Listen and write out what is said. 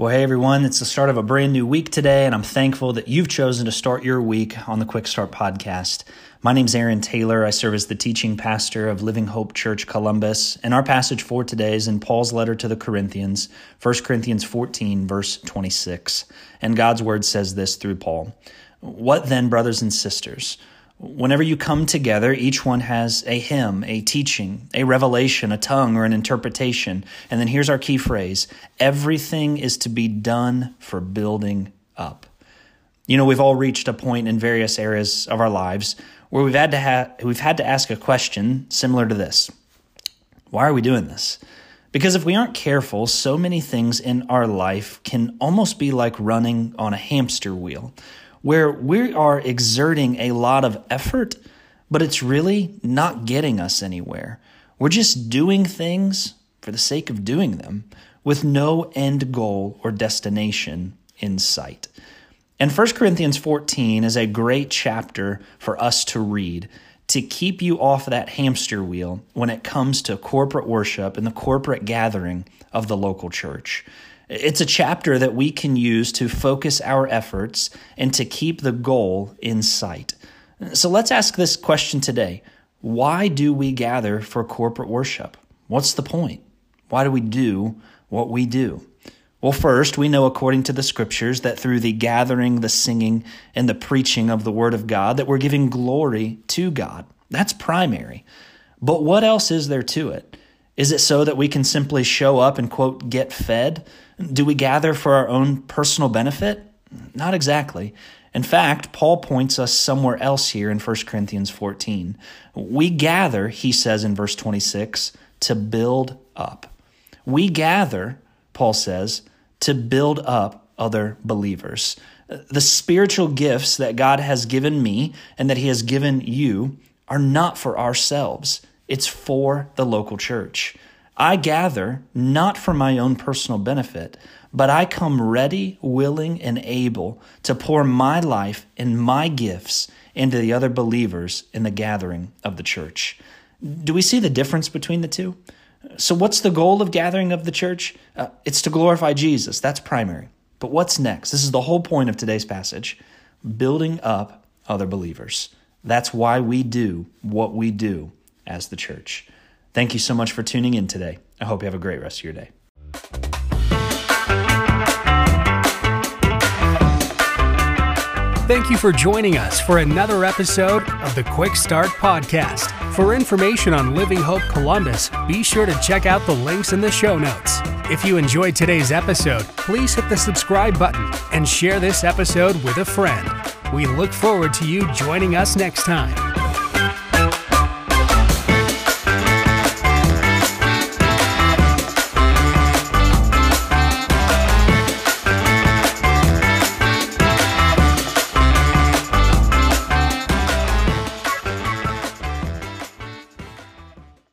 Well, hey everyone, it's the start of a brand new week today, and I'm thankful that you've chosen to start your week on the Quick Start podcast. My name's Aaron Taylor. I serve as the teaching pastor of Living Hope Church Columbus, and our passage for today is in Paul's letter to the Corinthians, 1 Corinthians 14, verse 26. And God's word says this through Paul What then, brothers and sisters? Whenever you come together, each one has a hymn, a teaching, a revelation, a tongue, or an interpretation. And then here's our key phrase everything is to be done for building up. You know, we've all reached a point in various areas of our lives where we've had to, ha- we've had to ask a question similar to this Why are we doing this? Because if we aren't careful, so many things in our life can almost be like running on a hamster wheel where we are exerting a lot of effort, but it's really not getting us anywhere. We're just doing things for the sake of doing them with no end goal or destination in sight. And 1 Corinthians 14 is a great chapter for us to read to keep you off that hamster wheel when it comes to corporate worship and the corporate gathering of the local church. It's a chapter that we can use to focus our efforts and to keep the goal in sight. So let's ask this question today Why do we gather for corporate worship? What's the point? Why do we do what we do? Well, first, we know according to the scriptures that through the gathering, the singing, and the preaching of the word of God, that we're giving glory to God. That's primary. But what else is there to it? Is it so that we can simply show up and, quote, get fed? Do we gather for our own personal benefit? Not exactly. In fact, Paul points us somewhere else here in 1 Corinthians 14. We gather, he says in verse 26, to build up. We gather, Paul says, to build up other believers. The spiritual gifts that God has given me and that he has given you are not for ourselves. It's for the local church. I gather not for my own personal benefit, but I come ready, willing, and able to pour my life and my gifts into the other believers in the gathering of the church. Do we see the difference between the two? So, what's the goal of gathering of the church? Uh, it's to glorify Jesus. That's primary. But what's next? This is the whole point of today's passage building up other believers. That's why we do what we do as the church. Thank you so much for tuning in today. I hope you have a great rest of your day. Thank you for joining us for another episode of the Quick Start Podcast. For information on Living Hope Columbus, be sure to check out the links in the show notes. If you enjoyed today's episode, please hit the subscribe button and share this episode with a friend. We look forward to you joining us next time.